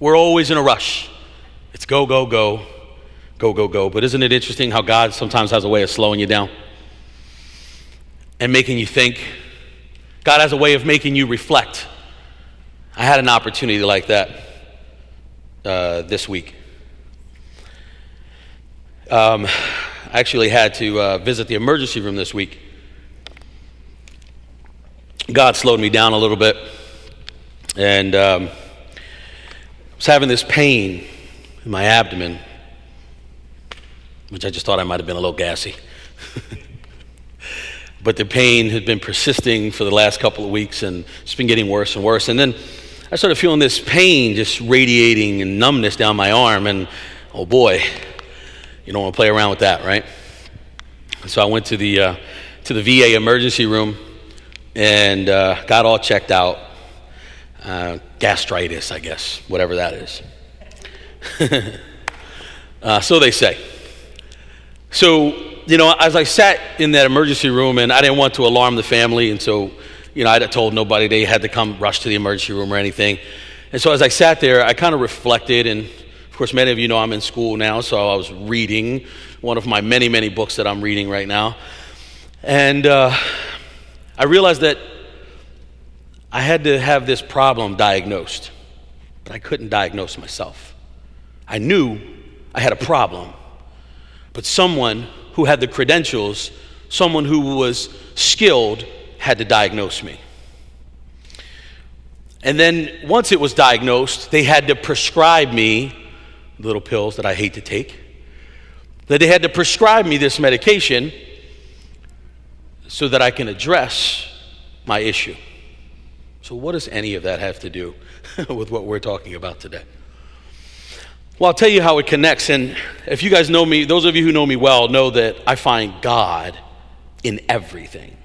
We're always in a rush. It's go, go, go, go, go, go. But isn't it interesting how God sometimes has a way of slowing you down and making you think? God has a way of making you reflect. I had an opportunity like that uh, this week. Um, I actually had to uh, visit the emergency room this week. God slowed me down a little bit, and um, was having this pain in my abdomen, which I just thought I might have been a little gassy. but the pain had been persisting for the last couple of weeks, and it's been getting worse and worse. And then I started feeling this pain just radiating and numbness down my arm, and oh boy, you don't want to play around with that, right? So I went to the, uh, to the VA emergency room and uh, got all checked out. Uh, gastritis, I guess, whatever that is. uh, so they say. So, you know, as I sat in that emergency room, and I didn't want to alarm the family, and so, you know, I told nobody they had to come rush to the emergency room or anything. And so as I sat there, I kind of reflected, and of course, many of you know I'm in school now, so I was reading one of my many, many books that I'm reading right now. And uh, I realized that I had to have this problem diagnosed, but I couldn't diagnose myself. I knew I had a problem, but someone who had the credentials, someone who was skilled, had to diagnose me. And then once it was diagnosed, they had to prescribe me little pills that I hate to take. That they had to prescribe me this medication so that I can address my issue. So, what does any of that have to do with what we're talking about today? Well, I'll tell you how it connects. And if you guys know me, those of you who know me well know that I find God in everything.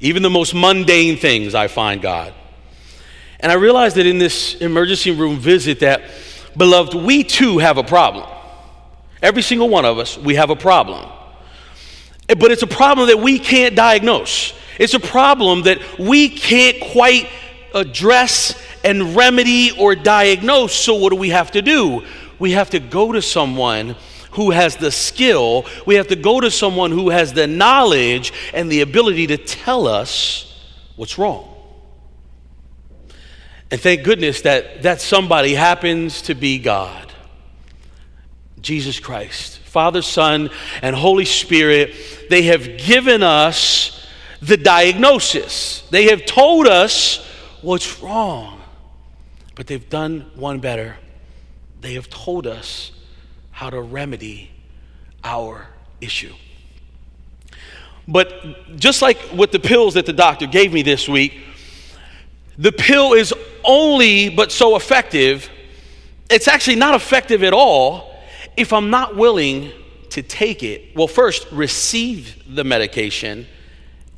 Even the most mundane things, I find God. And I realized that in this emergency room visit that, beloved, we too have a problem. Every single one of us, we have a problem. Eh, but it's a problem that we can't diagnose. It's a problem that we can't quite address and remedy or diagnose. So, what do we have to do? We have to go to someone who has the skill, we have to go to someone who has the knowledge and the ability to tell us what's wrong. And thank goodness that that somebody happens to be God, Jesus Christ. Father, Son, and Holy Spirit, they have given us the diagnosis. They have told us what's wrong. But they've done one better. They have told us how to remedy our issue. But just like with the pills that the doctor gave me this week, the pill is only but so effective. It's actually not effective at all if I'm not willing to take it, well, first receive the medication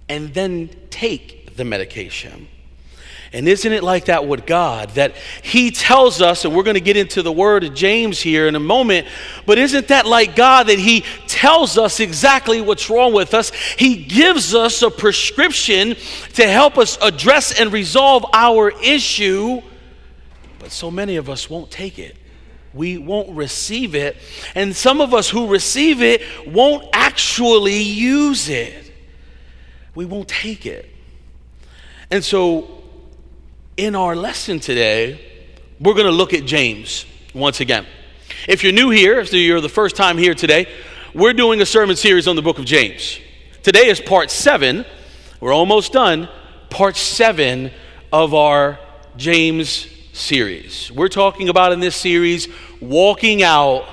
and then take the medication. And isn't it like that with God? That He tells us, and we're going to get into the word of James here in a moment, but isn't that like God that He tells us exactly what's wrong with us? He gives us a prescription to help us address and resolve our issue, but so many of us won't take it we won't receive it. And some of us who receive it won't actually use it. We won't take it. And so, in our lesson today, we're going to look at James once again. If you're new here, if you're the first time here today, we're doing a sermon series on the book of James. Today is part seven. We're almost done. Part seven of our James series. We're talking about in this series walking out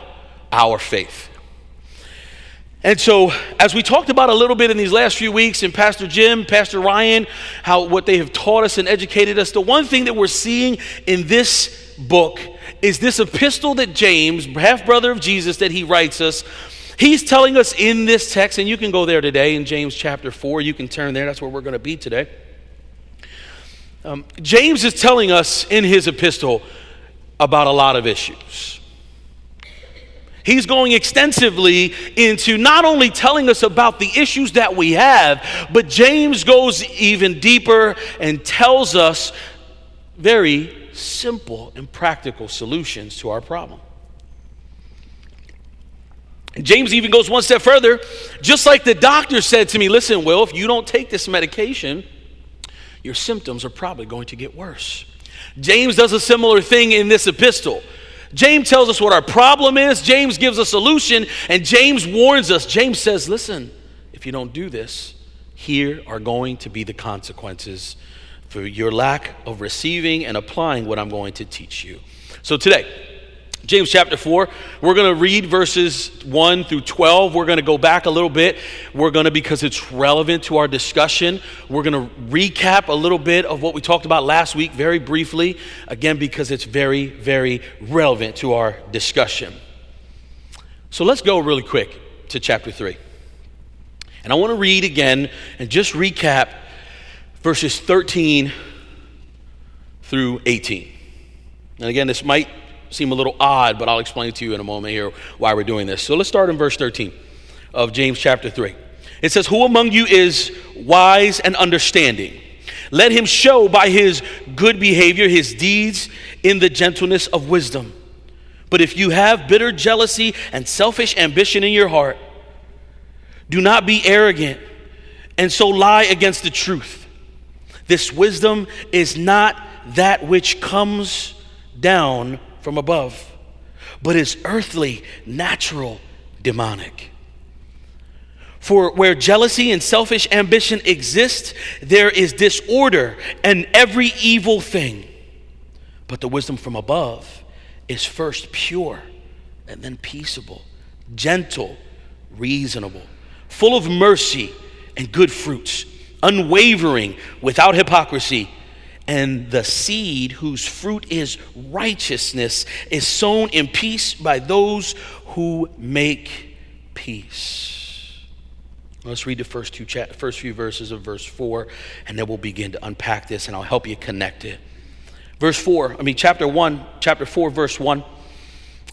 our faith. And so, as we talked about a little bit in these last few weeks, and Pastor Jim, Pastor Ryan, how what they have taught us and educated us, the one thing that we're seeing in this book is this epistle that James, half brother of Jesus, that he writes us. He's telling us in this text, and you can go there today in James chapter 4. You can turn there, that's where we're going to be today. Um, James is telling us in his epistle about a lot of issues. He's going extensively into not only telling us about the issues that we have, but James goes even deeper and tells us very simple and practical solutions to our problem. James even goes one step further. Just like the doctor said to me, listen, Will, if you don't take this medication, your symptoms are probably going to get worse. James does a similar thing in this epistle. James tells us what our problem is, James gives a solution, and James warns us. James says, listen, if you don't do this, here are going to be the consequences for your lack of receiving and applying what I'm going to teach you. So today, James chapter 4, we're going to read verses 1 through 12. We're going to go back a little bit. We're going to, because it's relevant to our discussion, we're going to recap a little bit of what we talked about last week very briefly, again, because it's very, very relevant to our discussion. So let's go really quick to chapter 3. And I want to read again and just recap verses 13 through 18. And again, this might seem a little odd, but I'll explain to you in a moment here why we're doing this. So let's start in verse 13 of James chapter 3. It says, Who among you is wise and understanding? Let him show by his good behavior his deeds in the gentleness of wisdom. But if you have bitter jealousy and selfish ambition in your heart, do not be arrogant and so lie against the truth. This wisdom is not that which comes down from above, but is earthly, natural, demonic. For where jealousy and selfish ambition exist, there is disorder and every evil thing. But the wisdom from above is first pure and then peaceable, gentle, reasonable, full of mercy and good fruits, unwavering, without hypocrisy and the seed whose fruit is righteousness is sown in peace by those who make peace. Let's read the first two cha- first few verses of verse 4 and then we'll begin to unpack this and I'll help you connect it. Verse 4, I mean chapter 1, chapter 4 verse 1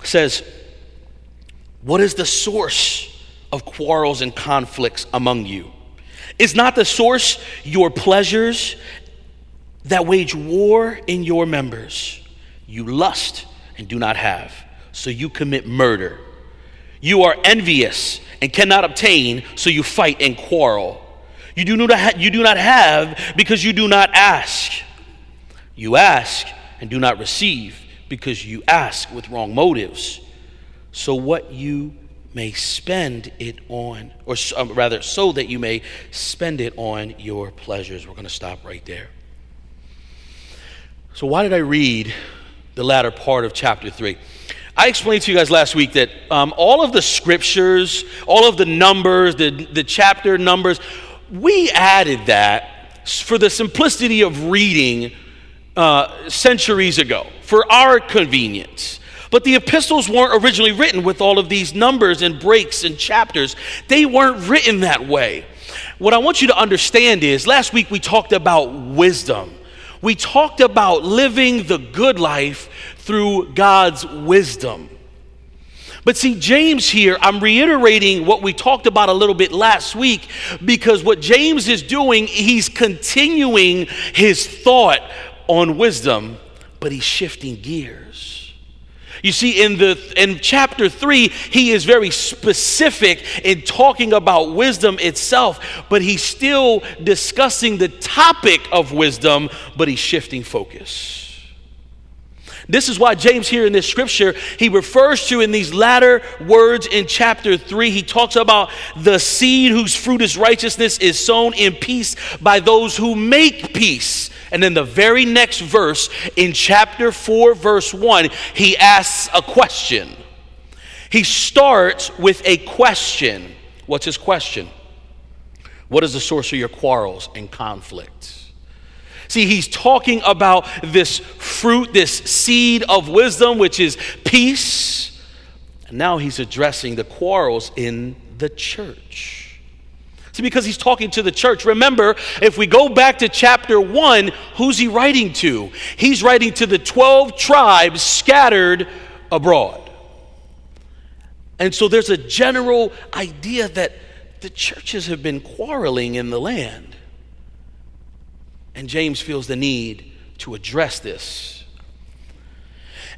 says what is the source of quarrels and conflicts among you? Is not the source your pleasures that wage war in your members. You lust and do not have, so you commit murder. You are envious and cannot obtain, so you fight and quarrel. You do not, ha- you do not have because you do not ask. You ask and do not receive because you ask with wrong motives. So what you may spend it on, or um, rather, so that you may spend it on your pleasures. We're going to stop right there. So, why did I read the latter part of chapter 3? I explained to you guys last week that um, all of the scriptures, all of the numbers, the, the chapter numbers, we added that for the simplicity of reading uh, centuries ago, for our convenience. But the epistles weren't originally written with all of these numbers and breaks and chapters. They weren't written that way. What I want you to understand is last week we talked about wisdom we talked about living the good life through God's wisdom. But see, James here, I'm reiterating what we talked about a little bit last week because what James is doing, he's continuing his thought on wisdom, but he's shifting gears. You see, in, the, in chapter 3, he is very specific in talking about wisdom itself, but he's still discussing the topic of wisdom, but he's shifting focus. This is why James, here in this scripture, he refers to in these latter words in chapter 3, he talks about the seed whose fruit is righteousness is sown in peace by those who make peace. And then the very next verse in chapter 4, verse 1, he asks a question. He starts with a question. What's his question? What is the source of your quarrels and conflicts? See, he's talking about this fruit, this seed of wisdom, which is peace. And now he's addressing the quarrels in the church. See, because he's talking to the church. Remember, if we go back to chapter 1, who's he writing to? He's writing to the 12 tribes scattered abroad. And so there's a general idea that the churches have been quarreling in the land. And James feels the need to address this.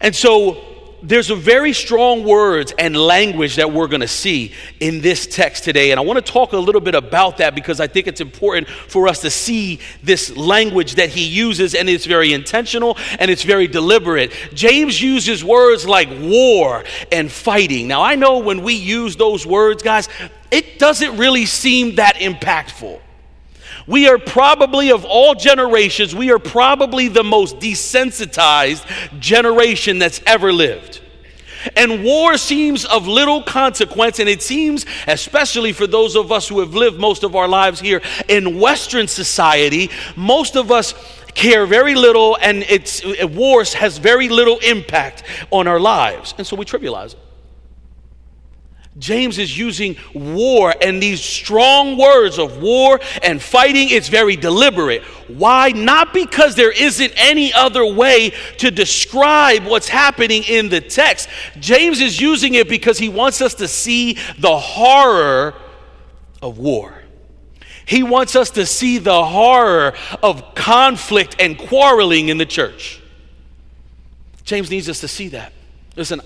And so there's a very strong words and language that we're going to see in this text today. And i want to talk a little bit about that because i think it's important for us to see this language that he uses and it's very intentional and it's very deliberate. James uses words like war and fighting. Now i know when we use those words guys it doesn't really seem that impactful we are probably, of all generations, we are probably the most desensitized generation that's ever lived. And war seems of little consequence, and it seems, especially for those of us who have lived most of our lives here in Western society, most of us care very little, and it's, war has very little impact on our lives. And so we trivialize it. James is using war and these strong words of war and fighting. It's very deliberate. Why? Not because there isn't any other way to describe what's happening in the text. James is using it because he wants us to see the horror of war. He wants us to see the horror of conflict and quarreling in the church. James needs us to see that. Listen,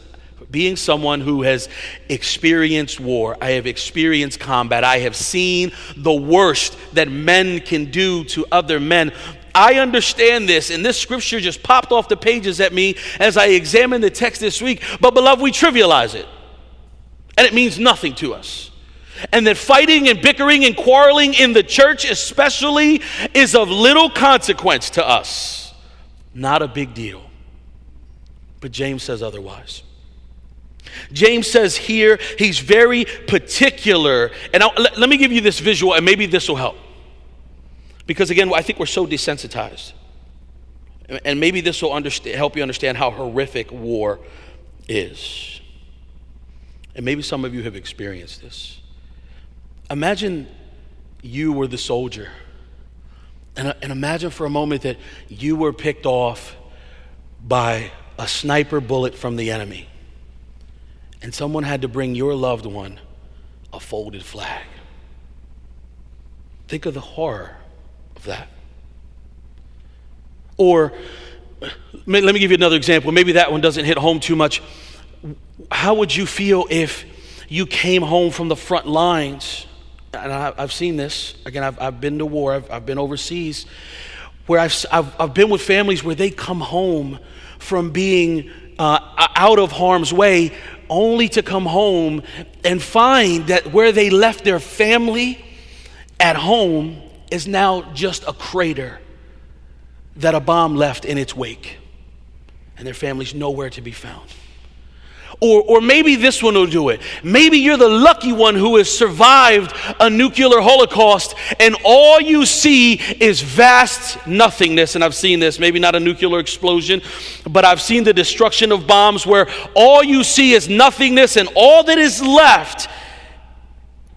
being someone who has experienced war, I have experienced combat, I have seen the worst that men can do to other men. I understand this, and this scripture just popped off the pages at me as I examined the text this week. But, beloved, we trivialize it, and it means nothing to us. And that fighting and bickering and quarreling in the church, especially, is of little consequence to us. Not a big deal. But James says otherwise. James says here he's very particular. And let, let me give you this visual, and maybe this will help. Because again, I think we're so desensitized. And maybe this will help you understand how horrific war is. And maybe some of you have experienced this. Imagine you were the soldier. And, uh, and imagine for a moment that you were picked off by a sniper bullet from the enemy and someone had to bring your loved one a folded flag. Think of the horror of that. Or let me give you another example. Maybe that one doesn't hit home too much. How would you feel if you came home from the front lines? And I, have seen this. Again, I've, been to war, I've, been overseas, where I've, I've, I've been with families where they come home from being uh, out of harm's way only to come home and find that where they left their family at home is now just a crater that a bomb left in its wake, and their family's nowhere to be found. Or, or maybe this one will do it. Maybe you're the lucky one who has survived a nuclear holocaust and all you see is vast nothingness. And I've seen this, maybe not a nuclear explosion, but I've seen the destruction of bombs where all you see is nothingness and all that is left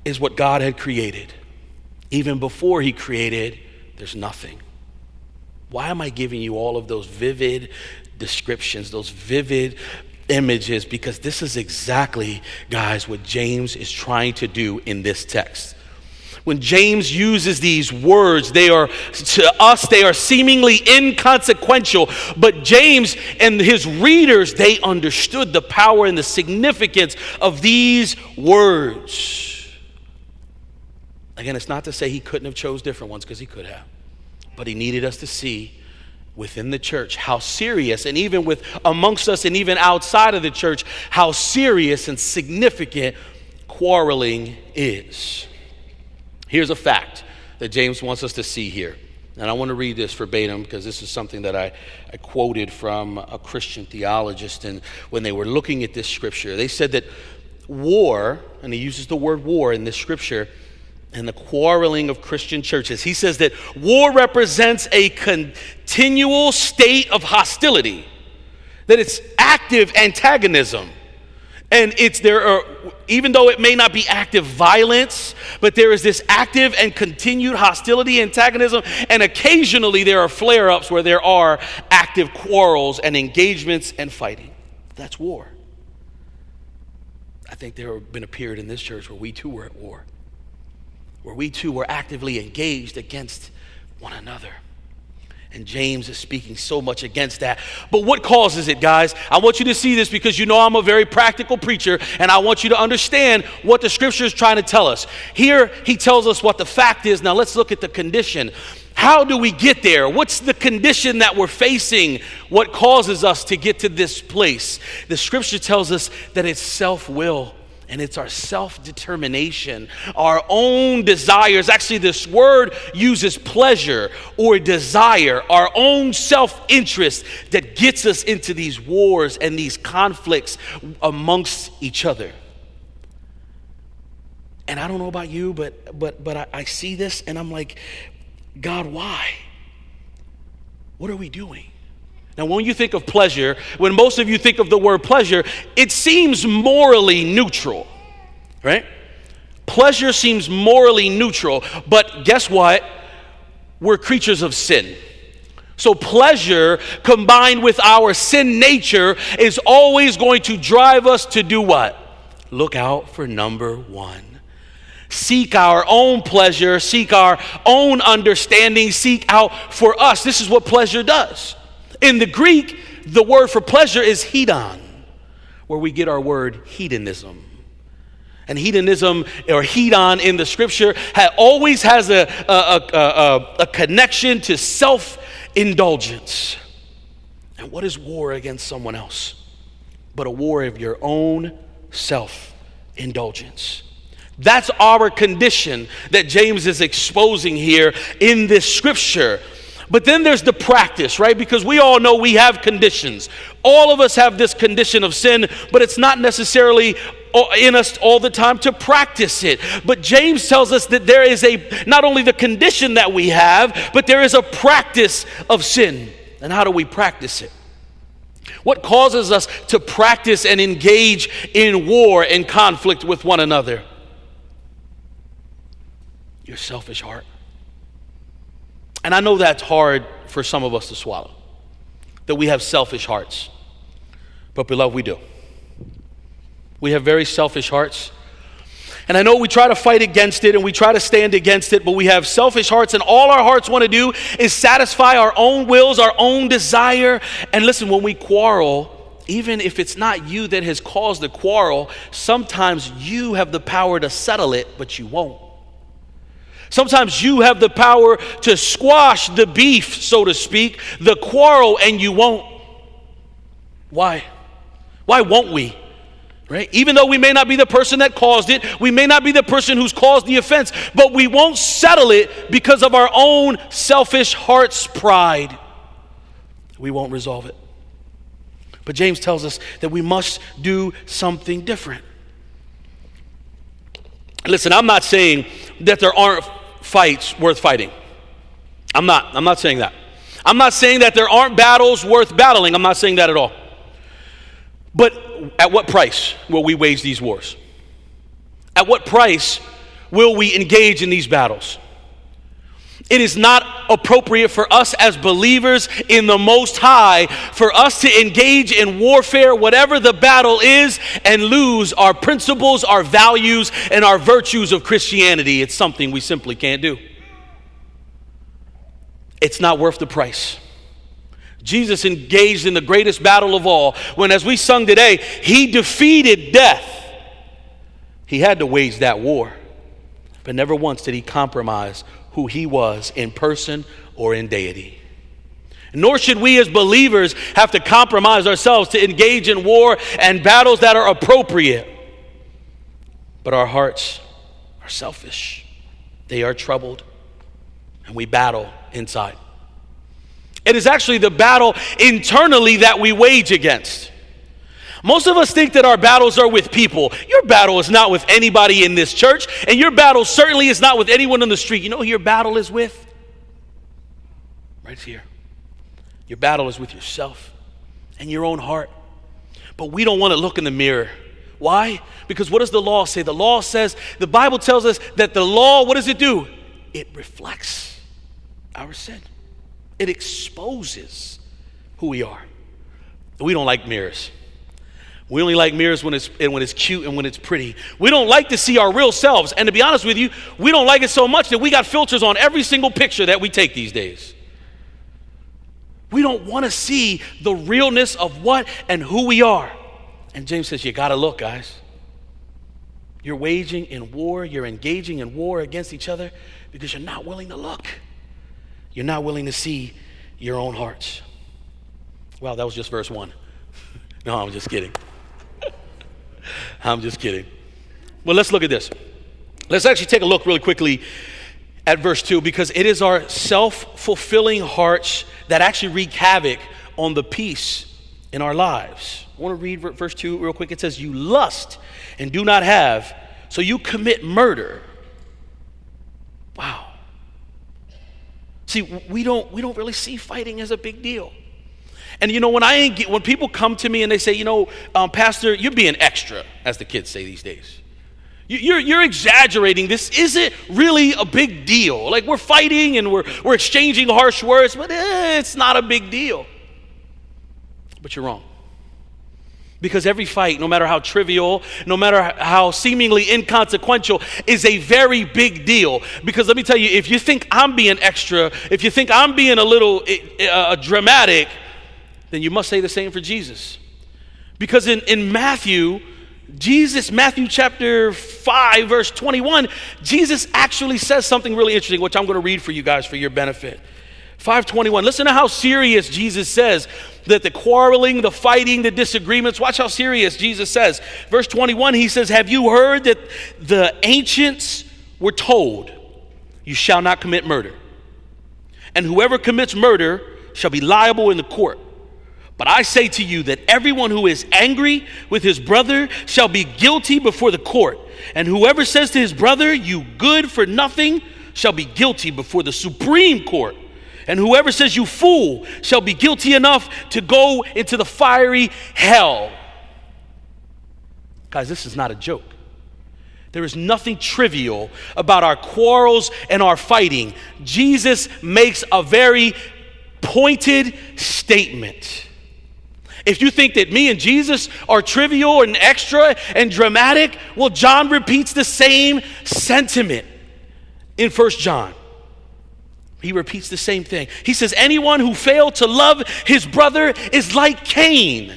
is what God had created. Even before He created, there's nothing. Why am I giving you all of those vivid descriptions, those vivid images because this is exactly, guys, what James is trying to do in this text. When James uses these words, they are, to us, they are seemingly inconsequential. But James and his readers, they understood the power and the significance of these words. Again, it's not to say he couldn't have chose different ones because he could have. But he needed us to see within the church how serious and even with amongst us and even outside of the church how serious and significant quarreling is. Here's a fact that james wants us to see here. And i want to read this verbatim because this is something that I, I quoted from a christian theologist and when they were looking at this scripture they said that war and he uses the word war in this scripture and the quarreling of Christian churches. He says that war represents a continual state of hostility, that it's active antagonism. And it's there are, even though it may not be active violence, but there is this active and continued hostility, antagonism, and occasionally there are flare ups where there are active quarrels and engagements and fighting. That's war. I think there have been a period in this church where we too were at war where we too were actively engaged against one another. And James is speaking so much against that. But what causes it, guys? I want you to see this because you know I'm a very practical preacher and I want you to understand what the scripture is trying to tell us. Here, he tells us what the fact is. Now, let's look at the condition. How do we get there? What's the condition that we're facing? What causes us to get to this place? The scripture tells us that it's self will and it's our self determination, our own desires. Actually, this word uses pleasure or desire, our own self interest that gets us into these wars and these conflicts amongst each other. And I don't know about you, but but but I, I see this and I'm like, God, why? What are we doing? Now, when you think of pleasure, when most of you think of the word pleasure, it seems morally neutral, right? Pleasure seems morally neutral, but guess what? We're creatures of sin. So, pleasure combined with our sin nature is always going to drive us to do what? Look out for number one seek our own pleasure, seek our own understanding, seek out for us. This is what pleasure does. In the Greek, the word for pleasure is hedon, where we get our word hedonism. And hedonism or hedon in the scripture ha- always has a, a, a, a connection to self indulgence. And what is war against someone else? But a war of your own self indulgence. That's our condition that James is exposing here in this scripture. But then there's the practice, right? Because we all know we have conditions. All of us have this condition of sin, but it's not necessarily uh, in us all the time to practice it. But James tells us that there is a not only the condition that we have, but there is a practice of sin. And how do we practice it? What causes us to practice and engage in war and conflict with one another? Your selfish heart. And I know that's hard for some of us to swallow, that we have selfish hearts. But, beloved, we do. We have very selfish hearts. And I know we try to fight against it and we try to stand against it, but we have selfish hearts, and all our hearts want to do is satisfy our own wills, our own desire. And listen, when we quarrel, even if it's not you that has caused the quarrel, sometimes you have the power to settle it, but you won't. Sometimes you have the power to squash the beef, so to speak, the quarrel, and you won't. Why? Why won't we? Right? Even though we may not be the person that caused it, we may not be the person who's caused the offense, but we won't settle it because of our own selfish heart's pride. We won't resolve it. But James tells us that we must do something different. Listen, I'm not saying that there aren't fights worth fighting. I'm not. I'm not saying that. I'm not saying that there aren't battles worth battling. I'm not saying that at all. But at what price will we wage these wars? At what price will we engage in these battles? It is not appropriate for us as believers in the Most High for us to engage in warfare, whatever the battle is, and lose our principles, our values, and our virtues of Christianity. It's something we simply can't do. It's not worth the price. Jesus engaged in the greatest battle of all when, as we sung today, he defeated death. He had to wage that war, but never once did he compromise who he was in person or in deity. Nor should we as believers have to compromise ourselves to engage in war and battles that are appropriate. But our hearts are selfish, they are troubled, and we battle inside. It is actually the battle internally that we wage against. Most of us think that our battles are with people. Your battle is not with anybody in this church, and your battle certainly is not with anyone on the street. You know who your battle is with? Right here. Your battle is with yourself and your own heart. But we don't want to look in the mirror. Why? Because what does the law say? The law says, the Bible tells us that the law, what does it do? It reflects our sin, it exposes who we are. We don't like mirrors. We only like mirrors when it's, and when it's cute and when it's pretty. We don't like to see our real selves. And to be honest with you, we don't like it so much that we got filters on every single picture that we take these days. We don't want to see the realness of what and who we are. And James says, You got to look, guys. You're waging in war, you're engaging in war against each other because you're not willing to look. You're not willing to see your own hearts. Well, that was just verse one. no, I'm just kidding. I'm just kidding. Well, let's look at this. Let's actually take a look really quickly at verse 2 because it is our self fulfilling hearts that actually wreak havoc on the peace in our lives. I want to read verse 2 real quick. It says, You lust and do not have, so you commit murder. Wow. See, we don't, we don't really see fighting as a big deal. And you know, when I when people come to me and they say, you know, um, Pastor, you're being extra, as the kids say these days. You're, you're exaggerating. This isn't really a big deal. Like we're fighting and we're, we're exchanging harsh words, but eh, it's not a big deal. But you're wrong. Because every fight, no matter how trivial, no matter how seemingly inconsequential, is a very big deal. Because let me tell you, if you think I'm being extra, if you think I'm being a little uh, dramatic, then you must say the same for Jesus. Because in, in Matthew, Jesus, Matthew chapter 5, verse 21, Jesus actually says something really interesting, which I'm going to read for you guys for your benefit. 521. Listen to how serious Jesus says that the quarreling, the fighting, the disagreements. Watch how serious Jesus says. Verse 21, he says, Have you heard that the ancients were told, You shall not commit murder? And whoever commits murder shall be liable in the court. But I say to you that everyone who is angry with his brother shall be guilty before the court. And whoever says to his brother, You good for nothing, shall be guilty before the supreme court. And whoever says you fool shall be guilty enough to go into the fiery hell. Guys, this is not a joke. There is nothing trivial about our quarrels and our fighting. Jesus makes a very pointed statement. If you think that me and Jesus are trivial and extra and dramatic, well, John repeats the same sentiment in First John. He repeats the same thing. He says, Anyone who failed to love his brother is like Cain.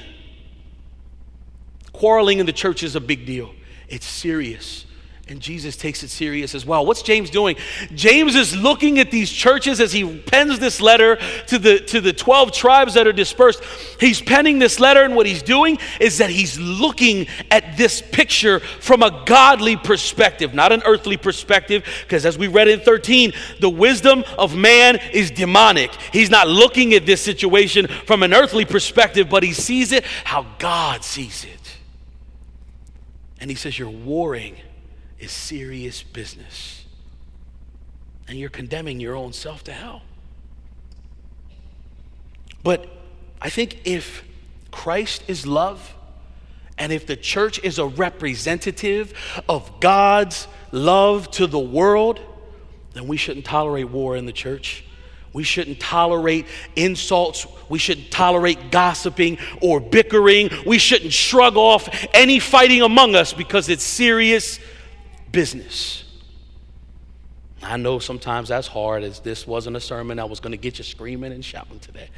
Quarreling in the church is a big deal, it's serious. And Jesus takes it serious as well. What's James doing? James is looking at these churches as he pens this letter to the, to the 12 tribes that are dispersed. He's penning this letter, and what he's doing is that he's looking at this picture from a godly perspective, not an earthly perspective, because as we read in 13, the wisdom of man is demonic. He's not looking at this situation from an earthly perspective, but he sees it how God sees it. And he says, You're warring is serious business. And you're condemning your own self to hell. But I think if Christ is love, and if the church is a representative of God's love to the world, then we shouldn't tolerate war in the church. We shouldn't tolerate insults. We shouldn't tolerate gossiping or bickering. We shouldn't shrug off any fighting among us because it's serious business. I know sometimes that's hard, as this wasn't a sermon I was going to get you screaming and shouting today.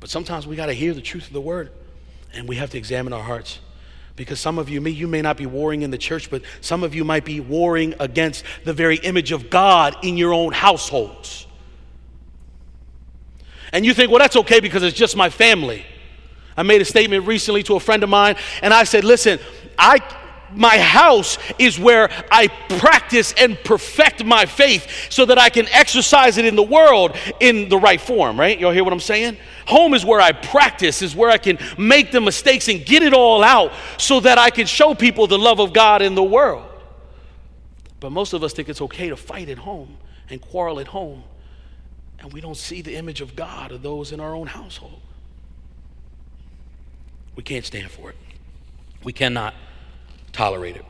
But sometimes we got to hear the truth of the word, and we have to examine our hearts. Because some of you, me, you may not be warring in the church, but some of you might be warring against the very image of God in your own households. And you think, well, that's okay because it's just my family. I made a statement recently to a friend of mine, and I said, listen, I my house is where I practice and perfect my faith so that I can exercise it in the world in the right form, right? Y'all hear what I'm saying? Home is where I practice, is where I can make the mistakes and get it all out so that I can show people the love of God in the world. But most of us think it's okay to fight at home and quarrel at home, and we don't see the image of God of those in our own household. We can't stand for it. We cannot tolerate it.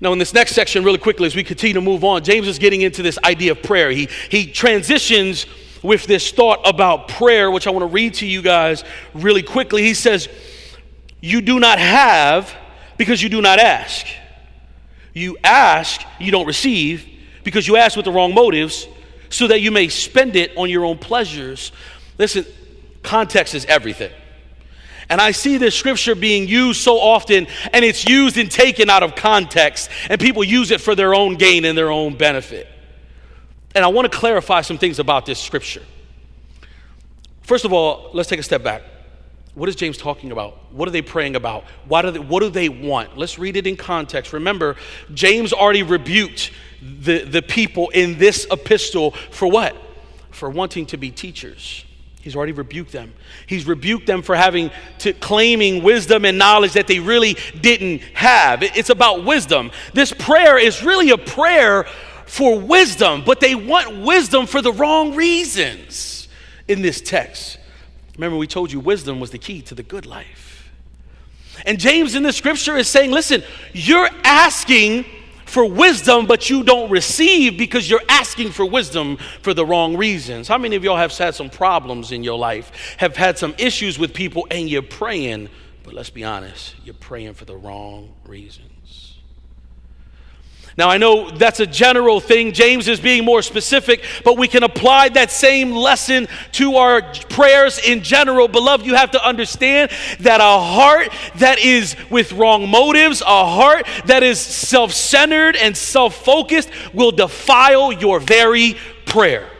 Now, in this next section, really quickly, as we continue to move on, James is getting into this idea of prayer. He, he transitions with this thought about prayer, which I want to read to you guys really quickly. He says, You do not have because you do not ask. You ask, you don't receive, because you ask with the wrong motives, so that you may spend it on your own pleasures. Listen, context is everything. And I see this scripture being used so often, and it's used and taken out of context, and people use it for their own gain and their own benefit. And I want to clarify some things about this scripture. First of all, let's take a step back. What is James talking about? What are they praying about? Why do they, what do they want? Let's read it in context. Remember, James already rebuked the, the people in this epistle for what? For wanting to be teachers. He's already rebuked them. He's rebuked them for having to claiming wisdom and knowledge that they really didn't have. It's about wisdom. This prayer is really a prayer for wisdom, but they want wisdom for the wrong reasons in this text. Remember, we told you wisdom was the key to the good life. And James in the scripture is saying, listen, you're asking for wisdom, but you don't receive because you're asking for wisdom for the wrong reasons. How many of y'all have had some problems in your life, have had some issues with people, and you're praying, but let's be honest, you're praying for the wrong reasons? Now, I know that's a general thing. James is being more specific, but we can apply that same lesson to our prayers in general. Beloved, you have to understand that a heart that is with wrong motives, a heart that is self centered and self focused, will defile your very prayer.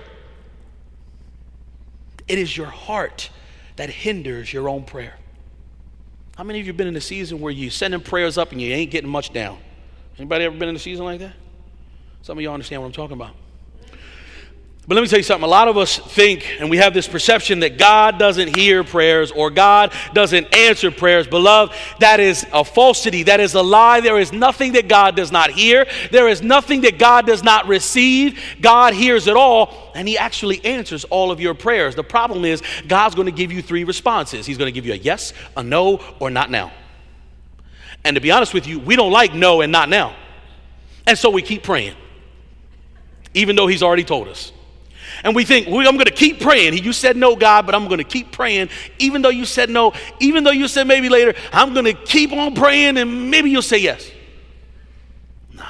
It is your heart that hinders your own prayer. How many of you have been in a season where you're sending prayers up and you ain't getting much down? Anybody ever been in a season like that? Some of y'all understand what I'm talking about. But let me tell you something. A lot of us think, and we have this perception that God doesn't hear prayers or God doesn't answer prayers. Beloved, that is a falsity. That is a lie. There is nothing that God does not hear. There is nothing that God does not receive. God hears it all, and He actually answers all of your prayers. The problem is, God's going to give you three responses He's going to give you a yes, a no, or not now. And to be honest with you, we don't like no and not now. And so we keep praying, even though He's already told us. And we think, well, I'm going to keep praying. You said no, God, but I'm going to keep praying. Even though you said no, even though you said maybe later, I'm going to keep on praying and maybe you'll say yes. No,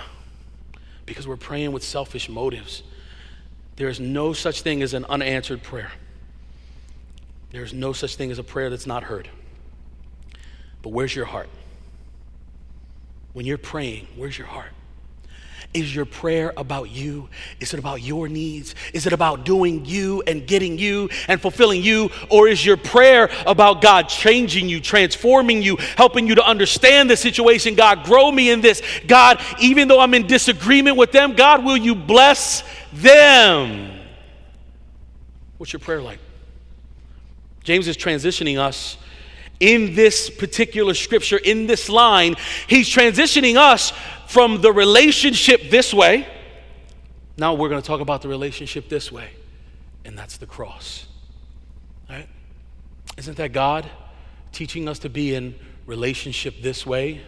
because we're praying with selfish motives. There is no such thing as an unanswered prayer. There is no such thing as a prayer that's not heard. But where's your heart? When you're praying, where's your heart? Is your prayer about you? Is it about your needs? Is it about doing you and getting you and fulfilling you? Or is your prayer about God changing you, transforming you, helping you to understand the situation? God, grow me in this. God, even though I'm in disagreement with them, God, will you bless them? What's your prayer like? James is transitioning us in this particular scripture, in this line, he's transitioning us from the relationship this way. Now we're going to talk about the relationship this way, and that's the cross. Right? Isn't that God teaching us to be in relationship this way?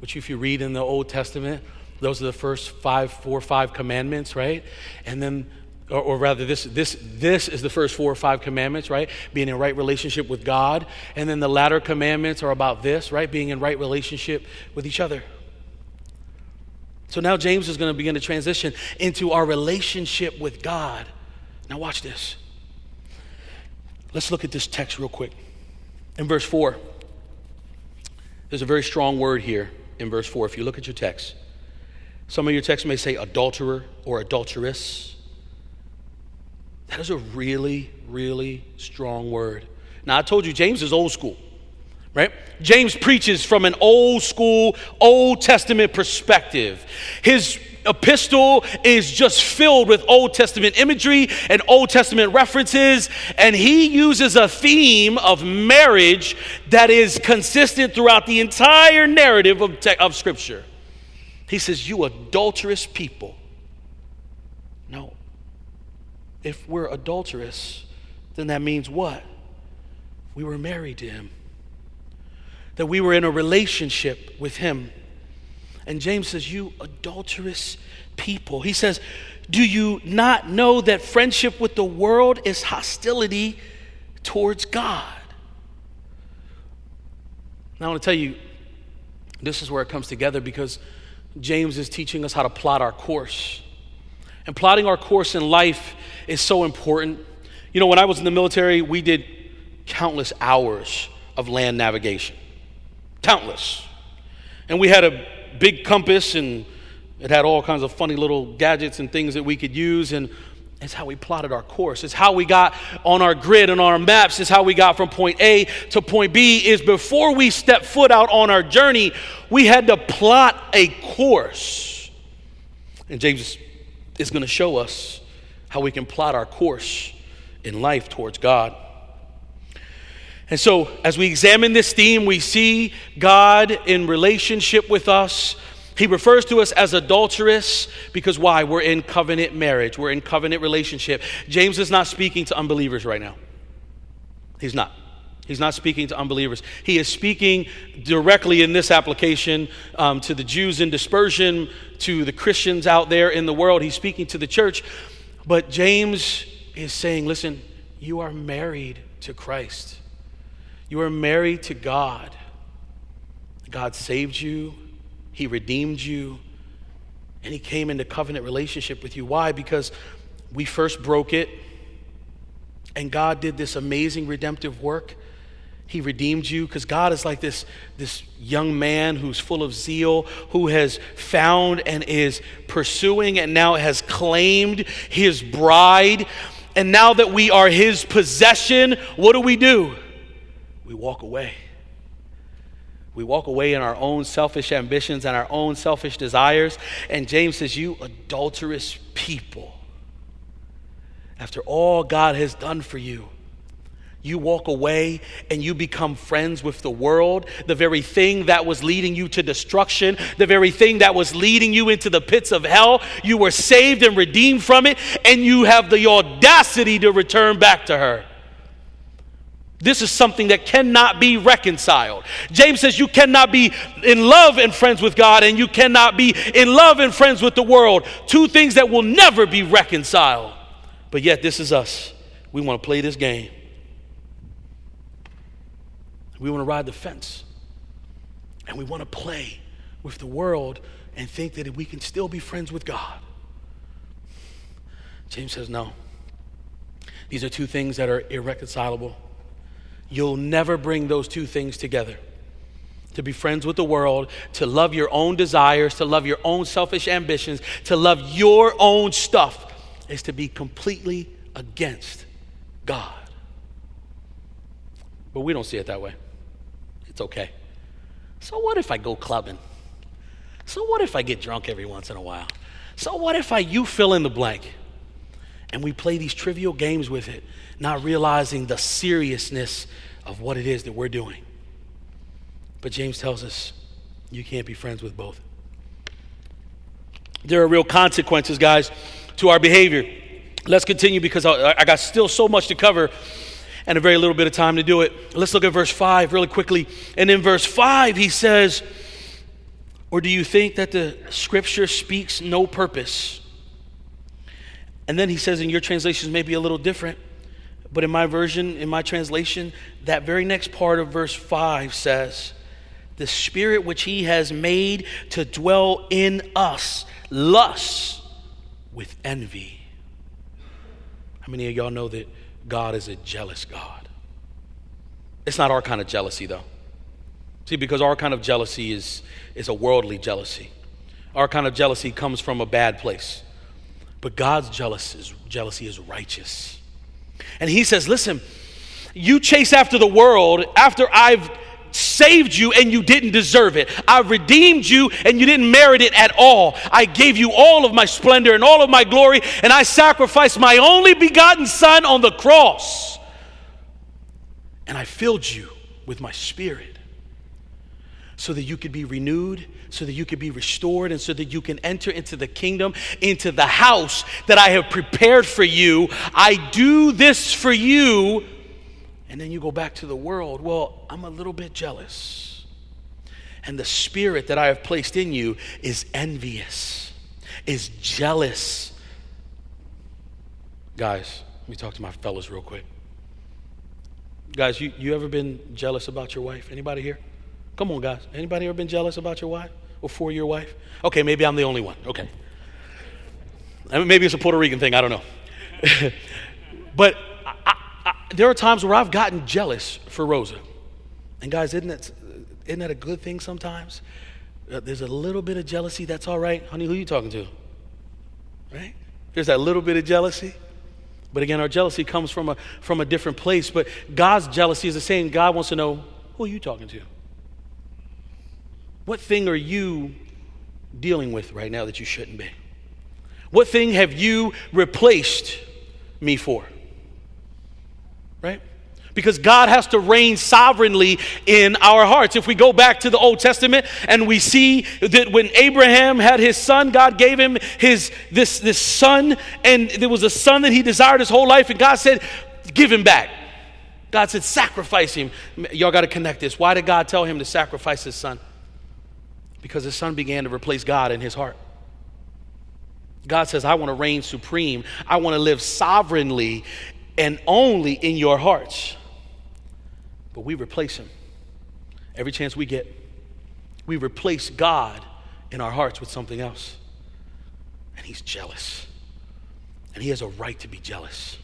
Which, if you read in the Old Testament, those are the first five, four, five commandments, right? And then or, or, rather this, this, this is the first four or five commandments right? Being in right relationship with god. And then the latter commandments are about this right? Being in right relationship with each other. So now james is going to begin to transition into our relationship with god. Now watch this. Let's look at this text real quick. In verse 4 there's a very strong word here in verse 4 if you look at your text. Some of your texts may say adulterer or adulteress that is a really, really strong word. Now, I told you, James is old school, right? James preaches from an old school, Old Testament perspective. His epistle is just filled with Old Testament imagery and Old Testament references, and he uses a theme of marriage that is consistent throughout the entire narrative of, te- of Scripture. He says, You adulterous people if we're adulterous, then that means what? We were married to him, that we were in a relationship with him. And James says, You adulterous people. He says, Do you not know that friendship with the world is hostility towards God? Now, I want to tell you, this is where it comes together because James is teaching us how to plot our course. And plotting our course in life is so important You know, when I was in the military, we did countless hours of land navigation. Countless. And we had a big compass and it had all kinds of funny little gadgets and things that we could use. And it's how we plotted our course. It's how we got on our grid and on our maps. It's how we got from point A to point B. Is before we step foot out on our journey, we had to plot a course. And James is going to show us how we can plot our course in life towards God. And so, as we examine this theme, we see God in relationship with us. He refers to us as adulterous because why? We're in covenant marriage, we're in covenant relationship. James is not speaking to unbelievers right now. He's not. He's not speaking to unbelievers. He is speaking directly in this application um, to the Jews in dispersion, to the Christians out there in the world. He's speaking to the church. But James is saying, listen, you are married to Christ. You are married to God. God saved you, He redeemed you, and He came into covenant relationship with you. Why? Because we first broke it, and God did this amazing redemptive work. He redeemed you because God is like this, this young man who's full of zeal, who has found and is pursuing and now has claimed his bride. And now that we are his possession, what do we do? we walk away. We walk away in our own selfish ambitions and our own selfish desires. And James says, You adulterous people. After all God has done for you, you walk away and you become friends with the world, the very thing that was leading you to destruction, the very thing that was leading you into the pits of hell. You were saved and redeemed from it, and you have the audacity to return back to her. This is something that cannot be reconciled. James says you cannot be in love and friends with God, and you cannot be in love and friends with the world. Two things that will never be reconciled. But yet, this is us. We want to play this game. We want to ride the fence. And we want to play with the world and think that we can still be friends with God. James says, no. These are two things that are irreconcilable. You'll never bring those two things together. To be friends with the world, to love your own desires, to love your own selfish ambitions, to love your own stuff, is to be completely against God. But we don't see it that way. It's okay. So, what if I go clubbing? So, what if I get drunk every once in a while? So, what if I, you fill in the blank? And we play these trivial games with it not realizing the seriousness of what it is that we're doing. But James tells us you can't be friends with both. There are real consequences, guys, to our behavior. Let's continue because I, got still so much to cover and a very little bit of time to do it. Let's look at verse 5 really quickly. And in verse 5, he says, Or do you think that the scripture speaks no purpose? And then he says, in your translations, may be a little different. But in my version, in my translation, that very next part of verse 5 says, The Spirit which He has made to dwell in us lusts with envy. How many of y'all know that God is a jealous God? It's not our kind of jealousy, though. See, because our kind of jealousy is, is a worldly jealousy. Our kind of jealousy comes from a bad place. But God's jealous is, jealousy is righteous. And he says, Listen, you chase after the world after I've saved you and you didn't deserve it. I redeemed you and you didn't merit it at all. I gave you all of my splendor and all of my glory, and I sacrificed my only begotten Son on the cross. And I filled you with my spirit so that you could be renewed so that you could be restored and so that you can enter into the kingdom, into the house that I have prepared for you. I do this for you. And then you go back to the world. Well, I'm a little bit jealous. And the spirit that I have placed in you is envious, is jealous. Guys, let me talk to my fellas real quick. Guys, you, you ever been jealous about your wife? Anybody here? Come on, guys. Anybody ever been jealous about your wife or for your wife? Okay, maybe I'm the only one. Okay. maybe it's a Puerto Rican thing. I don't know. but there are times where I've gotten jealous for Rosa. And guys, isn't that, isn't that a good thing sometimes? Uh, there's a little bit of jealousy, that's all right. Honey, who are you talking to? Right? There's that little bit of jealousy. But again, our jealousy comes from a, from a different place. But God's jealousy is the same. God wants to know who are you talking to? What thing are you dealing with right now that you shouldn't be? What thing have you replaced me for? Right? Because God has to reign sovereignly in our hearts. If we go back to the Old Testament and we see that when Abraham had his son, God gave him his this, this son, and there was a son that he desired his whole life, and God said, Give him back. God said, Sacrifice him. Y'all got to connect this. Why did God tell him to sacrifice his son? Because his son began to replace God in his heart. God says, I want to reign supreme. I want to live sovereignly and only in your hearts. But we replace him. Every chance we get, we replace God in our hearts with something else. And he's jealous. And he has a right to be jealous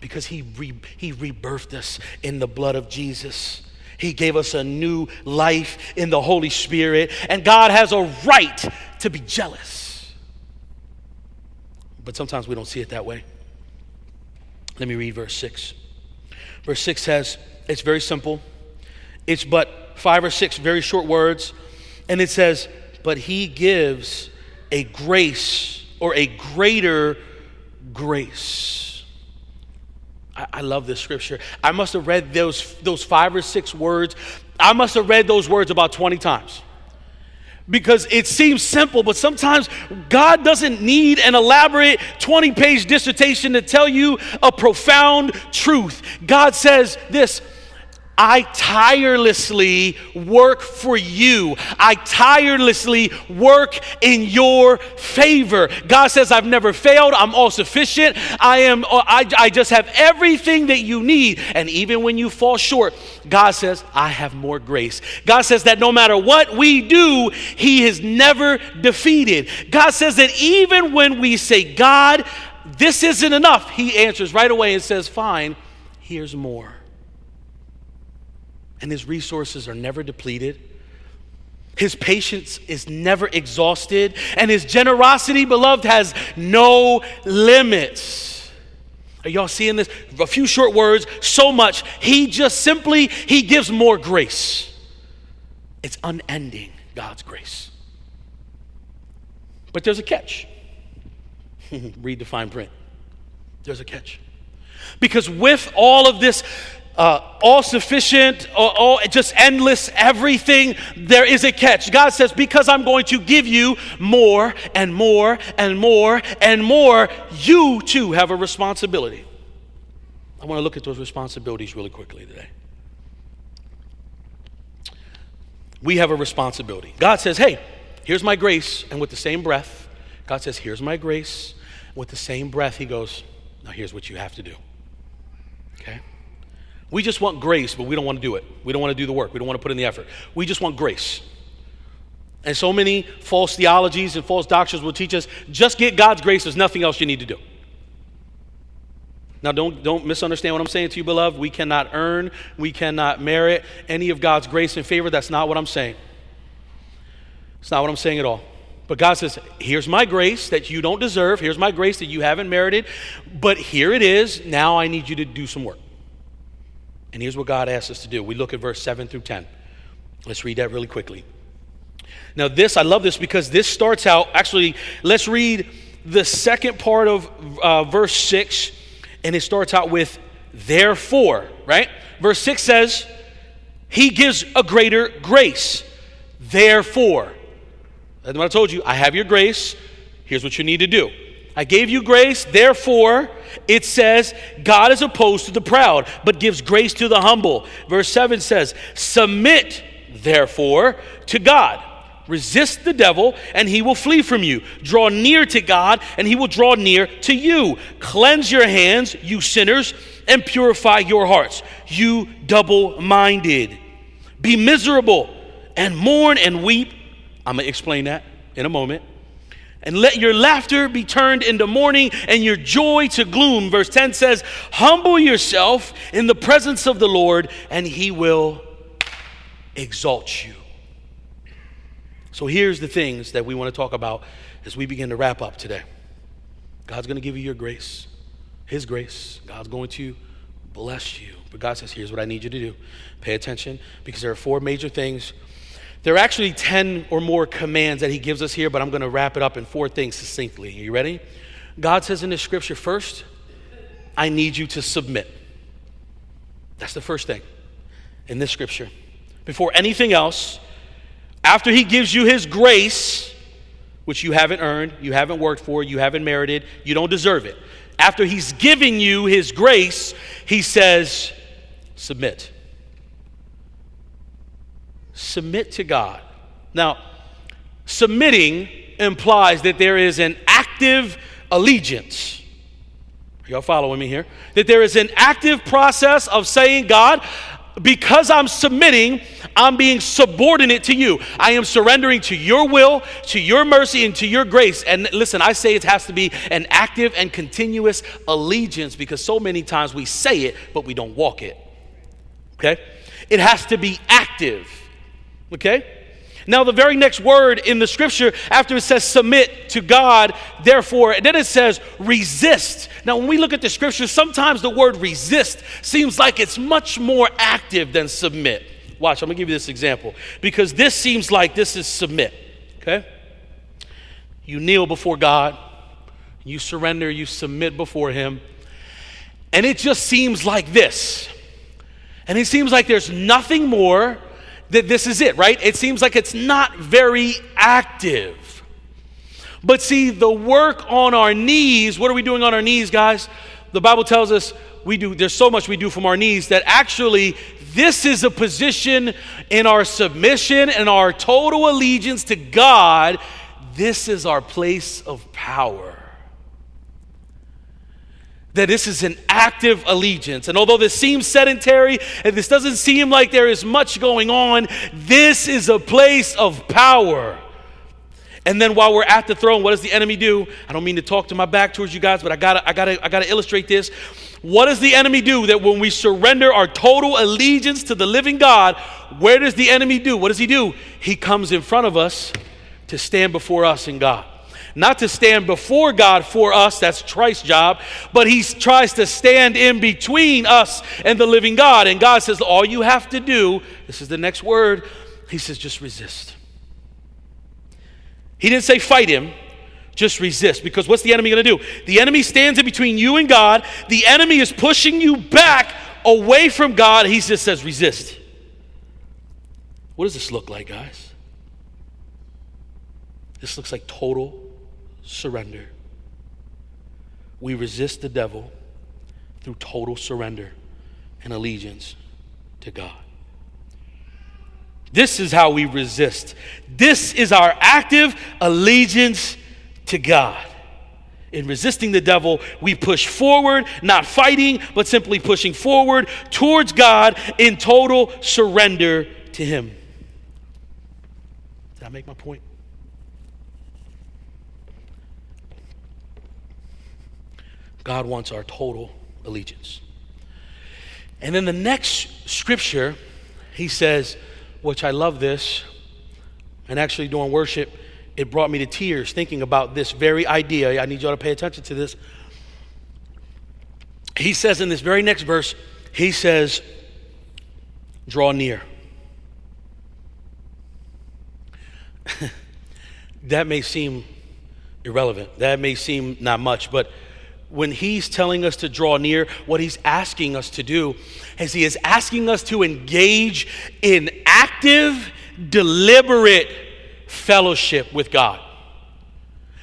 because he, re- he rebirthed us in the blood of Jesus. He gave us a new life in the Holy Spirit, and God has a right to be jealous. But sometimes we don't see it that way. Let me read verse 6. Verse 6 says, it's very simple. It's but five or six very short words. And it says, But he gives a grace or a greater grace. I, I, love this scripture. I must have read those, those five or six words. I must have read those words about 20 times because it seems simple, but sometimes God doesn't need an elaborate 20 page dissertation to tell you a profound truth. God says this I tirelessly work for you. I tirelessly work in your favor. God says, I've never failed. I'm all sufficient. I am, uh, I, I just have everything that you need. And even when you fall short, God says, I have more grace. God says that no matter what we do, He is never defeated. God says that even when we say, God, this isn't enough, He answers right away and says, Fine, here's more and his resources are never depleted. His patience is never exhausted, and his generosity, beloved, has no limits. Are y'all seeing this? A few short words, so much. He just simply he gives more grace. It's unending, God's grace. But there's a catch. Read the fine print. There's a catch. Because with all of this uh, all sufficient, all, all, just endless, everything, there is a catch. God says, Because I'm going to give you more and more and more and more, you too have a responsibility. I want to look at those responsibilities really quickly today. We have a responsibility. God says, Hey, here's my grace. And with the same breath, God says, Here's my grace. With the same breath, He goes, Now here's what you have to do. Okay? We just want grace, but we don't want to do it. We don't want to do the work. We don't want to put in the effort. We just want grace. And so many false theologies and false doctrines will teach us just get God's grace, there's nothing else you need to do. Now, don't, don't misunderstand what I'm saying to you, beloved. We cannot earn, we cannot merit any of God's grace and favor. That's not what I'm saying. It's not what I'm saying at all. But God says, Here's my grace that you don't deserve. Here's my grace that you haven't merited. But here it is. Now I need you to do some work. And here's what God asks us to do. We look at verse 7 through 10. Let's read that really quickly. Now, this, I love this because this starts out, actually, let's read the second part of uh, verse 6, and it starts out with, therefore, right? Verse 6 says, He gives a greater grace. Therefore, that's what I told you. I have your grace. Here's what you need to do. I gave you grace, therefore, it says, God is opposed to the proud, but gives grace to the humble. Verse 7 says, Submit, therefore, to God. Resist the devil, and he will flee from you. Draw near to God, and he will draw near to you. Cleanse your hands, you sinners, and purify your hearts, you double minded. Be miserable, and mourn and weep. I'm going to explain that in a moment And let your laughter be turned into mourning and your joy to gloom. Verse 10 says, Humble yourself in the presence of the Lord, and he will exalt you. So here's the things that we want to talk about as we begin to wrap up today. God's going to give you your grace, His grace. God's going to bless you. But God says, here's what I need you to do pay attention because there are four major things. There are actually 10 or more commands that He gives us here, but I'm going to wrap it up in four things succinctly. Are you ready? God says in this scripture, first, I need you to submit. That's the first thing in this scripture. Before anything else, after He gives you His grace, which you haven't earned, you haven't worked for, you haven't merited, you don't deserve it. After he's giving you his grace, he says, submit. Submit to God. Now, submitting implies that there is an active allegiance. Y'all following me here? That there is an active process of saying, God, because I'm submitting, I'm being subordinate to you. I am surrendering to your will, to your mercy, and to your grace. And listen, I say it has to be an active and continuous allegiance because so many times we say it, but we don't walk it. Okay? It has to be active. Okay? Now, the very next word in the scripture, after it says submit to God, therefore, and then it says resist. Now, when we look at the scripture, sometimes the word resist seems like it's much more active than submit. Watch, I'm gonna give you this example because this seems like this is submit, okay? You kneel before God, you surrender, you submit before Him, and it just seems like this. And it seems like there's nothing more that this is it, right? It seems like it's not very active. But see, the work on our knees, what are we doing on our knees, guys? The Bible tells us we do, there's so much we do from our knees that actually this is a position in our submission and our total allegiance to God. This is our place of power that this is an active allegiance. And although this seems sedentary and this doesn't seem like there is much going on, this is a place of power. And then while we're at the throne, what does the enemy do? I don't mean to talk to my back towards you guys, but I gotta, I gotta, I gotta illustrate this. What does the enemy do that when we surrender our total allegiance to the living God, where does the enemy do? What does he do? He comes in front of us to stand before us in God not to stand before God for us, that's Christ's job, but he tries to stand in between us and the living God. And God says, All you have to do, this is the next word, he says, just resist. He didn't say fight him, just resist. Because what's the enemy going to do? The enemy stands in between you and God, the enemy is pushing you back away from God. He just says, resist. What does this look like, guys? This looks like total surrender. We resist the devil through total surrender and allegiance to God. This is how we resist. This is our active allegiance to God. In resisting the devil, we push forward, not fighting, but simply pushing forward towards God in total surrender to Him. Did I make my point? God wants our total allegiance. And then the next scripture, he says, which I love this, and actually during worship, it brought me to tears thinking about this very idea. I need y'all to pay attention to this. He says in this very next verse, he says, draw near. that may seem irrelevant. That may seem not much, but when he's telling us to draw near, what he's asking us to do is he is asking us to engage in active, deliberate fellowship with God.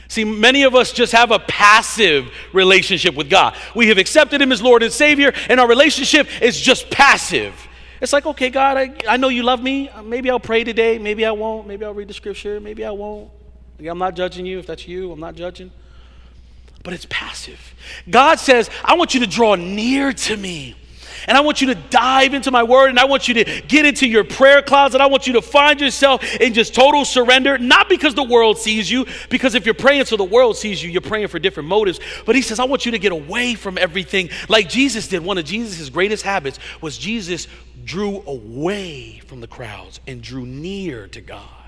See, many of us just have a passive relationship with God. We have accepted Him as Lord and Savior, and our relationship is just passive. It's like, okay, God, I, I know you love me. Uh, maybe I'll pray today. Maybe I won't. Maybe I'll read the scripture. Maybe I won't. I'm not judging you. If that's you, I'm not judging but it's passive. God says, I want you to draw near to me. And I want you to dive into my word and I want you to get into your prayer closet. I want you to find yourself in just total surrender, not because the world sees you, because if you're praying so the world sees you, you're praying for different motives. But he says, I want you to get away from everything like Jesus did. One of Jesus' greatest habits was Jesus drew away from the crowds and drew near to God.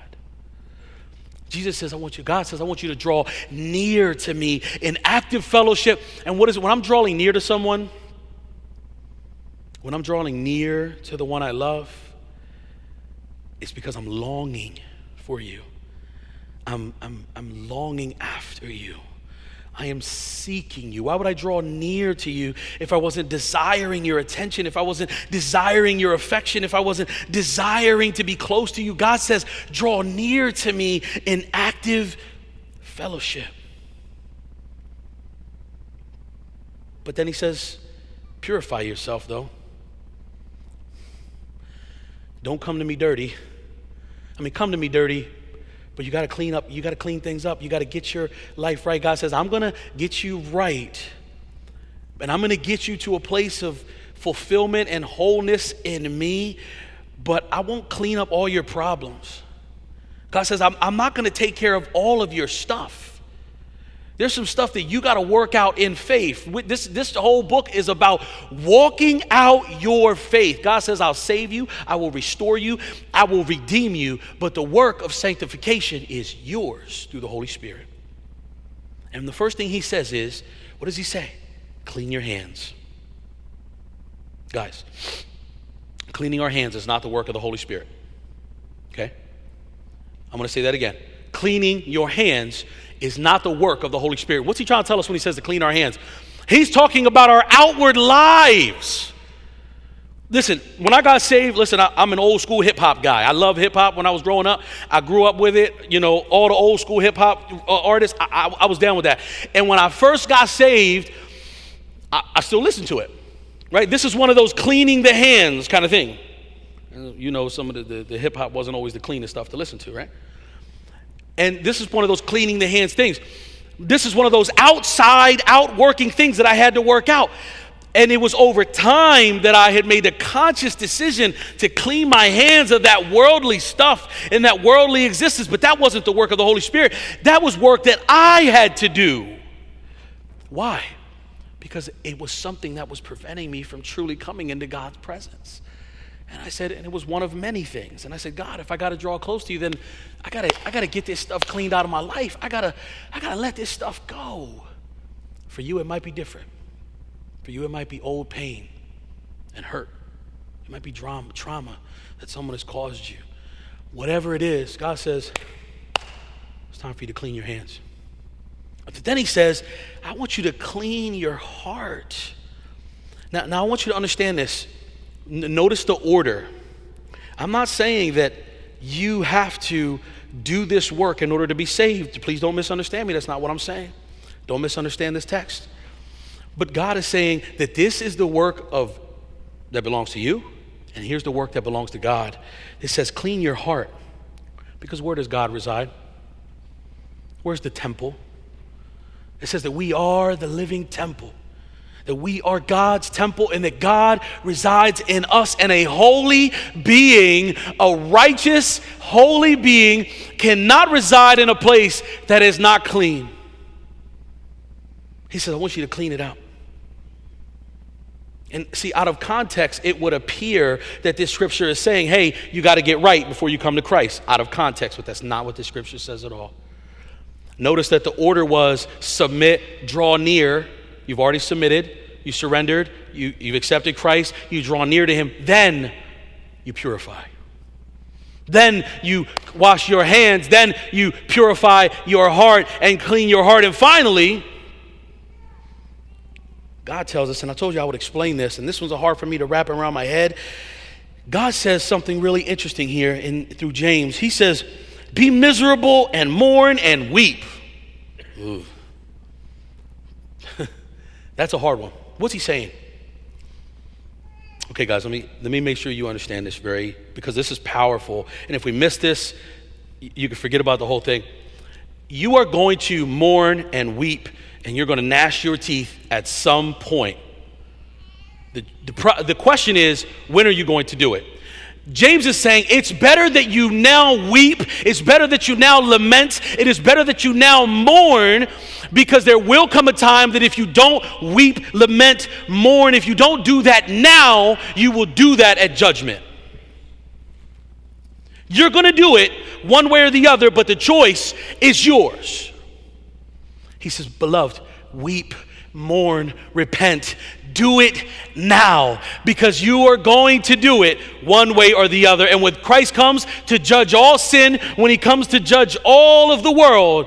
Jesus says, I want you, God says, I want you to draw near to me in active fellowship. And what is it? When I'm drawing near to someone, when I'm drawing near to the one I love, it's because I'm longing for you. I'm, I'm, I'm longing after you. I am seeking you. Why would I draw near to you if I wasn't desiring your attention, if I wasn't desiring your affection, if I wasn't desiring to be close to you? God says, draw near to me in active fellowship. But then he says, purify yourself, though. Don't come to me dirty. I mean, come to me dirty, but you got to clean up. You got to clean things up. You got to get your life right. God says, I'm going to get you right. And I'm going to get you to a place of fulfillment and wholeness in me, but I won't clean up all your problems. God says, I'm, I'm not going to take care of all of your stuff. There's some stuff that you got to work out in faith. This, this whole book is about walking out your faith. God says, I'll save you, I will restore you, I will redeem you, but the work of sanctification is yours through the Holy Spirit. And the first thing he says is, what does he say? Clean your hands. Guys, cleaning our hands is not the work of the Holy Spirit. Okay? I'm going to say that again. Cleaning your hands is not the work of the Holy Spirit. What's he trying to tell us when he says to clean our hands? He's talking about our outward lives. Listen, when I got saved, listen, I, am an old school hip hop guy. I love hip hop when I was growing up. I grew up with it. You know, all the old school hip hop uh, artists, I, I, I, was down with that. And when I first got saved, I, I still listen to it, right? This is one of those cleaning the hands kind of thing. You know, some of the, the, the hip hop wasn't always the cleanest stuff to listen to, right? And this is one of those cleaning the hands things. This is one of those outside, outworking things that I had to work out. And it was over time that I had made a conscious decision to clean my hands of that worldly stuff and that worldly existence. But that wasn't the work of the Holy Spirit. That was work that I had to do. Why? Because it was something that was preventing me from truly coming into God's presence. And I said, and it was one of many things. And I said, God, if I got to draw close to you, then I gotta, I gotta get this stuff cleaned out of my life. I gotta, I gotta let this stuff go. For you, it might be different. For you, it might be old pain and hurt. It might be drama, trauma that someone has caused you. Whatever it is, God says, it's time for you to clean your hands. But then he says, I want you to clean your heart. Now, now I want you to understand this. Notice the order. I'm not saying that you have to do this work in order to be saved. Please don't misunderstand me. That's not what I'm saying. Don't misunderstand this text. But God is saying that this is the work of that belongs to you, and here's the work that belongs to God. It says, clean your heart. Because where does God reside? Where's the temple? It says that we are the living temple that we are God's temple and that God resides in us, and a holy being, a righteous, holy being, cannot reside in a place that is not clean. He says, I want you to clean it up. And see, out of context, it would appear that this scripture is saying, hey, you got to get right before you come to Christ. Out of context, but that's not what the scripture says at all. Notice that the order was submit, draw near, You've already submitted, you surrendered, you, you've accepted Christ, you draw near to Him, then you purify. Then you wash your hands, then you purify your heart and clean your heart. And finally, God tells us, and I told you I would explain this, and this one's hard for me to wrap around my head. God says something really interesting here in, through James. He says, Be miserable and mourn and weep. That's a hard one. What's he saying? Okay, guys, let me, let me make sure you understand this very, because this is powerful. And if we miss this, you can forget about the whole thing. You are going to mourn and weep, and you're going to gnash your teeth at some point. The, the, the question is, when are you going to do it? James is saying it's better that you now weep, it's better that you now lament, it is better that you now mourn because there will come a time that if you don't weep, lament, mourn, if you don't do that now, you will do that at judgment. You're going to do it one way or the other, but the choice is yours. He says, Beloved, weep, mourn, repent. Do it now because you are going to do it one way or the other. And when Christ comes to judge all sin, when he comes to judge all of the world,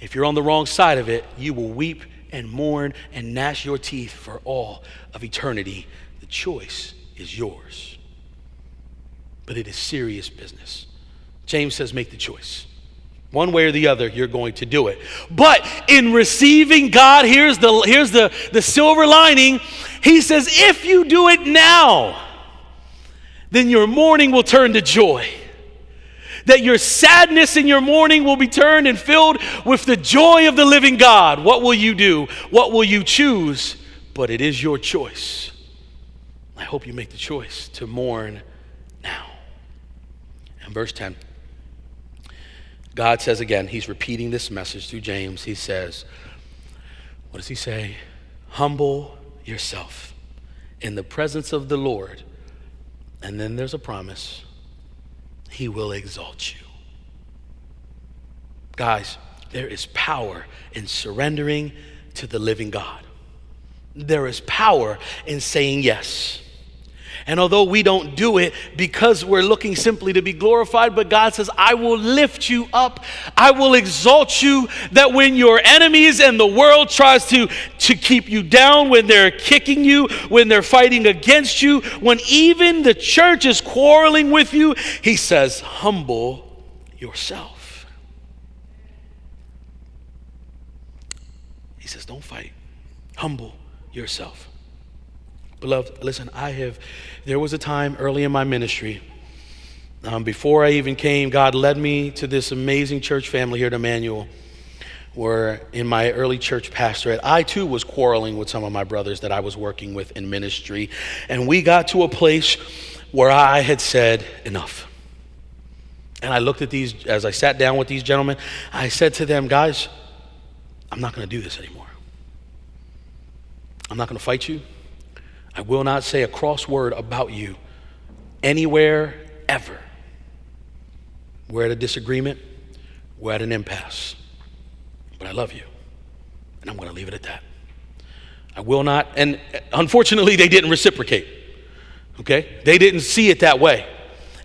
if you're on the wrong side of it, you will weep and mourn and gnash your teeth for all of eternity. The choice is yours. But it is serious business. James says, make the choice. One way or the other, you're going to do it. But in receiving God, here's the, here's the, the silver lining. He says, if you do it now, then your mourning will turn to joy. That your sadness in your mourning will be turned and filled with the joy of the living God. What will you do? What will you choose? But it is your choice. I hope you make the choice to mourn now. And verse 10. God says again, he's repeating this message through James. He says, What does he say? Humble yourself in the presence of the Lord. And then there's a promise He will exalt you. Guys, there is power in surrendering to the living God, there is power in saying yes. And although we don't do it because we're looking simply to be glorified, but God says, I will lift you up. I will exalt you that when your enemies and the world tries to, to keep you down, when they're kicking you, when they're fighting against you, when even the church is quarreling with you, He says, humble yourself. He says, don't fight. Humble yourself. Beloved, listen, I have, there was a time early in my ministry, um, before I even came, God led me to this amazing church family here at Emmanuel, where in my early church pastorate, I too was quarreling with some of my brothers that I was working with in ministry. And we got to a place where I had said, enough. And I looked at these, as I sat down with these gentlemen, I said to them, guys, I'm not going to do this anymore. I'm not going to fight you. I will not say a cross word about you anywhere, ever. We're at a disagreement, we're at an impasse. But I love you, and I'm going to leave it at that. I will not, and unfortunately, they didn't reciprocate. Okay? They didn't see it that way.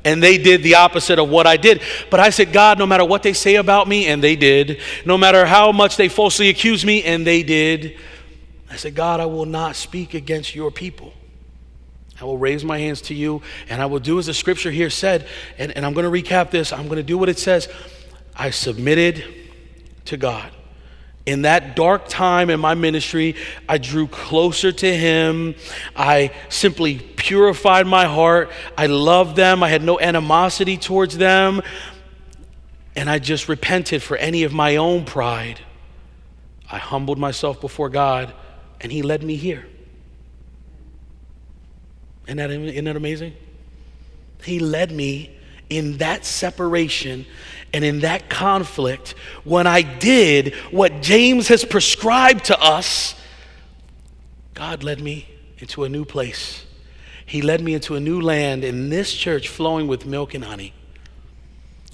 And they did the opposite of what I did. But I said, God, no matter what they say about me, and they did, no matter how much they falsely accuse me, and they did, I said, God, I will not speak against your people. I will raise my hands to you, and I will do as the scripture here said. And, and I'm going to recap this. I'm going to do what it says. I submitted to God. In that dark time in my ministry, I drew closer to Him. I simply purified my heart. I loved them. I had no animosity towards them. And I just repented for any of my own pride. I humbled myself before God and He led me here. Isn't that, isn't that amazing? He led me in that separation and in that conflict when I did what James has prescribed to us. God led me into a new place. He led me into a new land in this church flowing with milk and honey.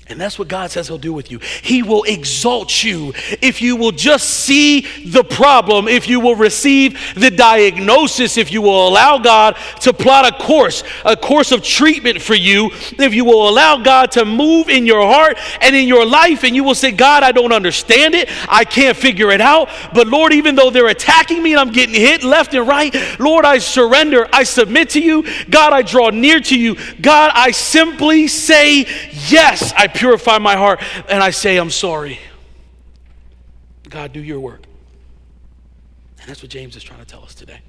And that's what God says He'll do with you. He will exalt you if you will just see the problem, if you will receive the diagnosis, if you will allow God to plot a course, a course of treatment for you, if you will allow God to move in your heart and in your life, and you will say, God, I don't understand it. I can't figure it out. But Lord, even though they're attacking me and I'm getting hit left and right, Lord, I surrender. I submit to you. God, I draw near to you. God, I simply say yes. I purify my heart and I say, I'm sorry. God, do your work. And that's what James is trying to tell us today.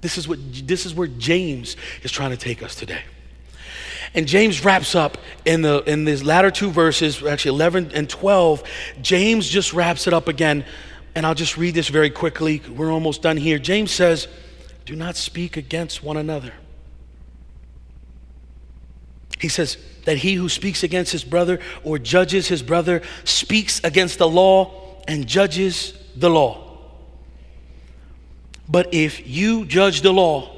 This is, what, this is where James is trying to take us today. And James wraps up in, the, in these latter two verses, actually 11 and 12. James just wraps it up again. And I'll just read this very quickly. We're almost done here. James says, Do not speak against one another. He says that he who speaks against his brother or judges his brother speaks against the law and judges the law. But if you judge the law,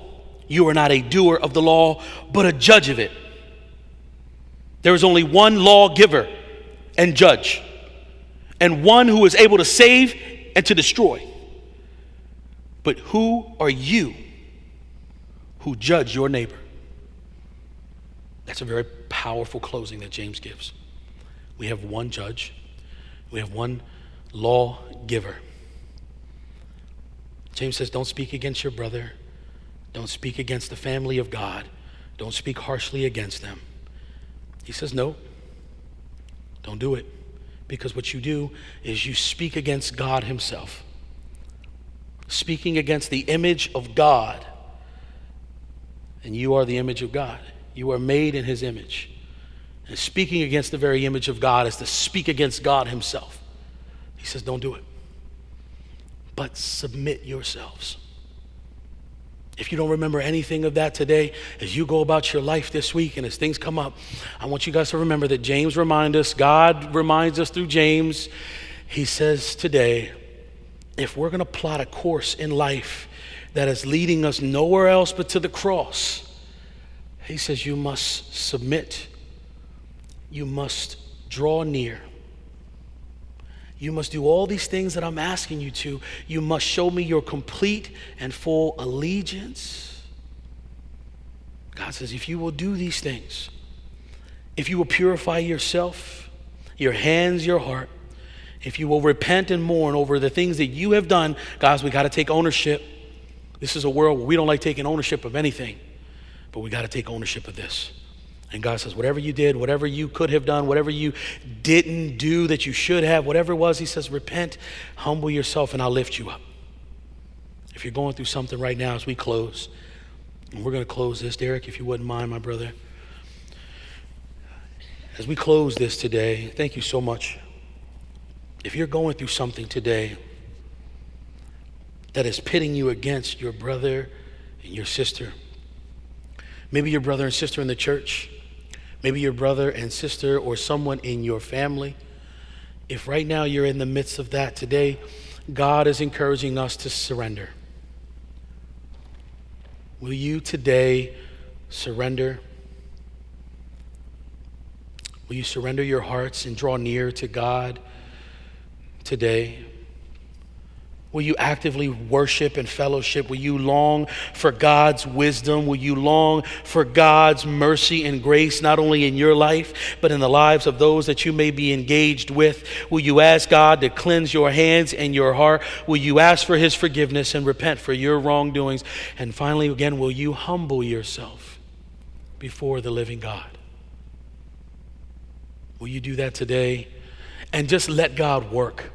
you are not a doer of the law, but a judge of it. There is only one lawgiver and judge, and one who is able to save and to destroy. But who are you who judge your neighbor? That's a very powerful closing that James gives. We have one judge, we have one lawgiver. James says, Don't speak against your brother, don't speak against the family of God, don't speak harshly against them. He says, No, don't do it. Because what you do is you speak against God Himself. Speaking against the image of God. And you are the image of God. You are made in his image. And speaking against the very image of God is to speak against God himself. He says, Don't do it. But submit yourselves. If you don't remember anything of that today, as you go about your life this week and as things come up, I want you guys to remember that James reminds us, God reminds us through James. He says today, if we're going to plot a course in life that is leading us nowhere else but to the cross, he says, You must submit, you must draw near. You must do all these things that I'm asking you to. You must show me your complete and full allegiance. God says, if you will do these things, if you will purify yourself, your hands, your heart, if you will repent and mourn over the things that you have done, guys, we got to take ownership. This is a world where we don't like taking ownership of anything. But we got to take ownership of this. And God says, whatever you did, whatever you could have done, whatever you didn't do that you should have, whatever it was, He says, repent, humble yourself, and I'll lift you up. If you're going through something right now as we close, and we're going to close this, Derek, if you wouldn't mind, my brother. As we close this today, thank you so much. If you're going through something today that is pitting you against your brother and your sister, Maybe your brother and sister in the church. Maybe your brother and sister or someone in your family. If right now you're in the midst of that today, God is encouraging us to surrender. Will you today surrender? Will you surrender your hearts and draw near to God today? Will you actively worship and fellowship? Will you long for God's wisdom? Will you long for God's mercy and grace, not only in your life, but in the lives of those that you may be engaged with? Will you ask God to cleanse your hands and your heart? Will you ask for His forgiveness and repent for your wrongdoings? And finally, again, will you humble yourself before the living God? Will you do that today? And just let God work.